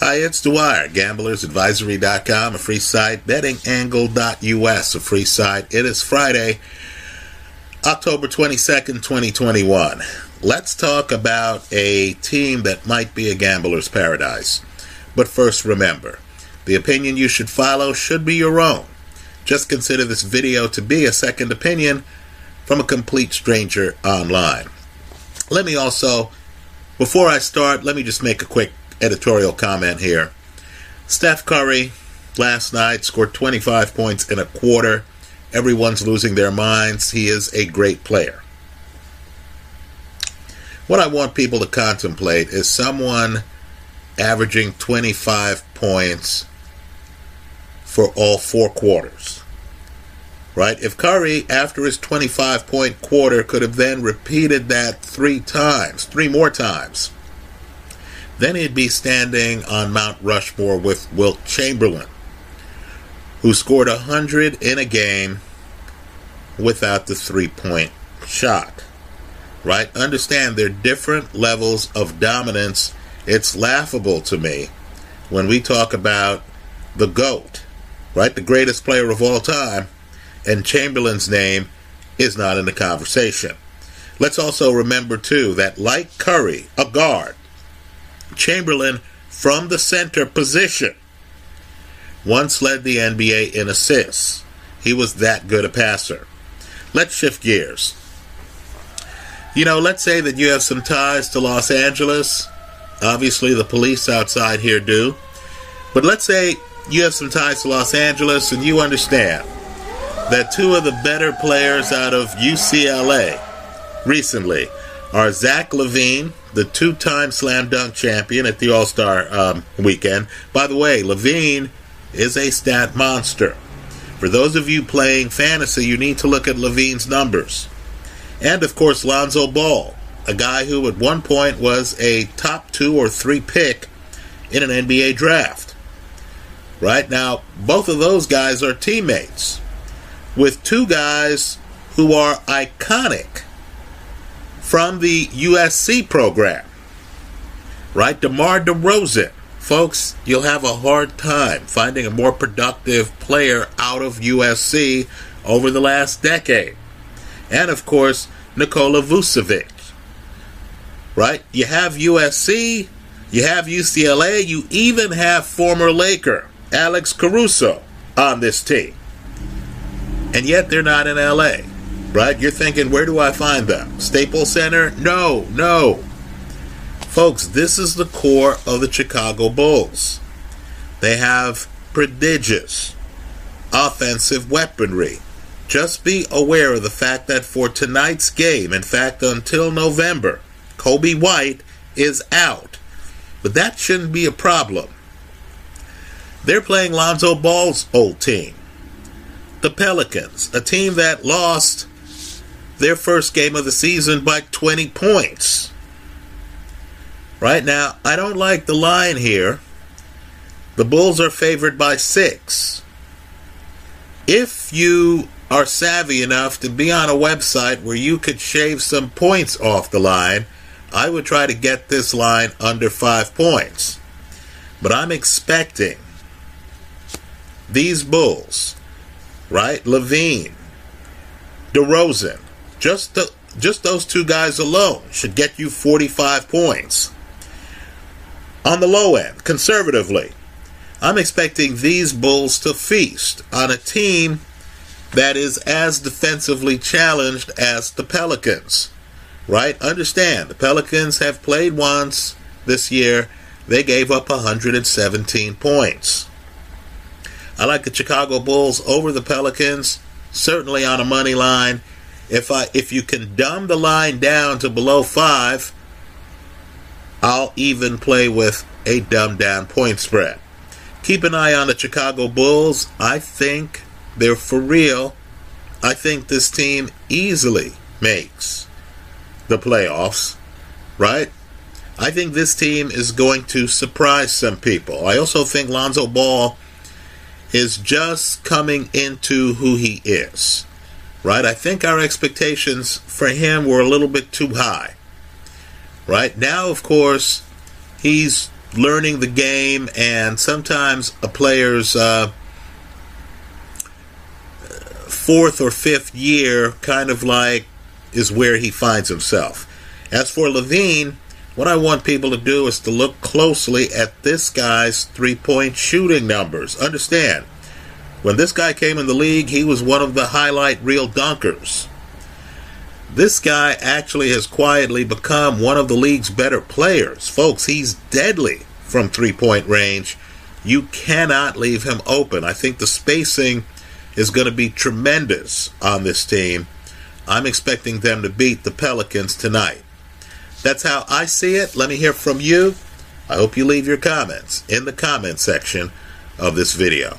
Hi, it's Dwyer, gamblersadvisory.com, a free site, bettingangle.us, a free site. It is Friday, October 22nd, 2021. Let's talk about a team that might be a gambler's paradise. But first, remember the opinion you should follow should be your own. Just consider this video to be a second opinion from a complete stranger online. Let me also, before I start, let me just make a quick editorial comment here. Steph Curry last night scored 25 points in a quarter. Everyone's losing their minds. He is a great player. What I want people to contemplate is someone averaging 25 points for all four quarters. Right? If Curry, after his 25 point quarter, could have then repeated that three times, three more times, then he'd be standing on Mount Rushmore with Wilt Chamberlain, who scored 100 in a game without the three point shot. Right? Understand there are different levels of dominance. It's laughable to me when we talk about the GOAT, right? The greatest player of all time, and Chamberlain's name is not in the conversation. Let's also remember, too, that like Curry, a guard, Chamberlain from the center position once led the NBA in assists. He was that good a passer. Let's shift gears. You know, let's say that you have some ties to Los Angeles. Obviously, the police outside here do. But let's say you have some ties to Los Angeles and you understand that two of the better players out of UCLA recently are Zach LaVine, the two time slam dunk champion at the All Star um, weekend. By the way, LaVine is a stat monster. For those of you playing fantasy, you need to look at LaVine's numbers. And of course, Lonzo Ball, a guy who at one point was a top two or three pick in an NBA draft. Right now, both of those guys are teammates with two guys who are iconic from the USC program. Right? DeMar DeRozan. Folks, you'll have a hard time finding a more productive player out of USC over the last decade. And of course, Nikola Vucevic. Right? You have USC, you have UCLA, you even have former Laker Alex Caruso on this team. And yet they're not in LA right? You're thinking, where do I find them? Staples Center? No, no. Folks, this is the core of the Chicago Bulls. They have prodigious offensive weaponry. Just be aware of the fact that for tonight's game, in fact, until November, Coby White is out. But that shouldn't be a problem. They're playing Lonzo Ball's old team, the Pelicans, a team that lost their first game of the season by 20 points. Right now, I don't like the line here. The Bulls are favored by six. If you are savvy enough to be on a website where you could shave some points off the line, I would try to get this line under five points. But I'm expecting these Bulls, right? LaVine, DeRozan, just the, just those two guys alone should get you 45 points. On the low end, conservatively, I'm expecting these Bulls to feast on a team that is as defensively challenged as the Pelicans. Right? Understand, the Pelicans have played once this year. They gave up 117 points. I like the Chicago Bulls over the Pelicans, certainly on a money line if I if you can dumb the line down to below five, I'll even play with a dumbed down point spread. Keep an eye on the Chicago Bulls. I think they're for real. I think this team easily makes the playoffs, right? I think this team is going to surprise some people. I also think Lonzo Ball is just coming into who he is right? I think our expectations for him were a little bit too high, right? Now, of course, he's learning the game, and sometimes a player's uh, fourth or fifth year kind of like is where he finds himself. As for LaVine, what I want people to do is to look closely at this guy's three point shooting numbers. Understand, when this guy came in the league, he was one of the highlight reel dunkers. This guy actually has quietly become one of the league's better players. Folks, he's deadly from three point range. You cannot leave him open. I think the spacing is going to be tremendous on this team. I'm expecting them to beat the Pelicans tonight. That's how I see it. Let me hear from you. I hope you leave your comments in the comment section of this video.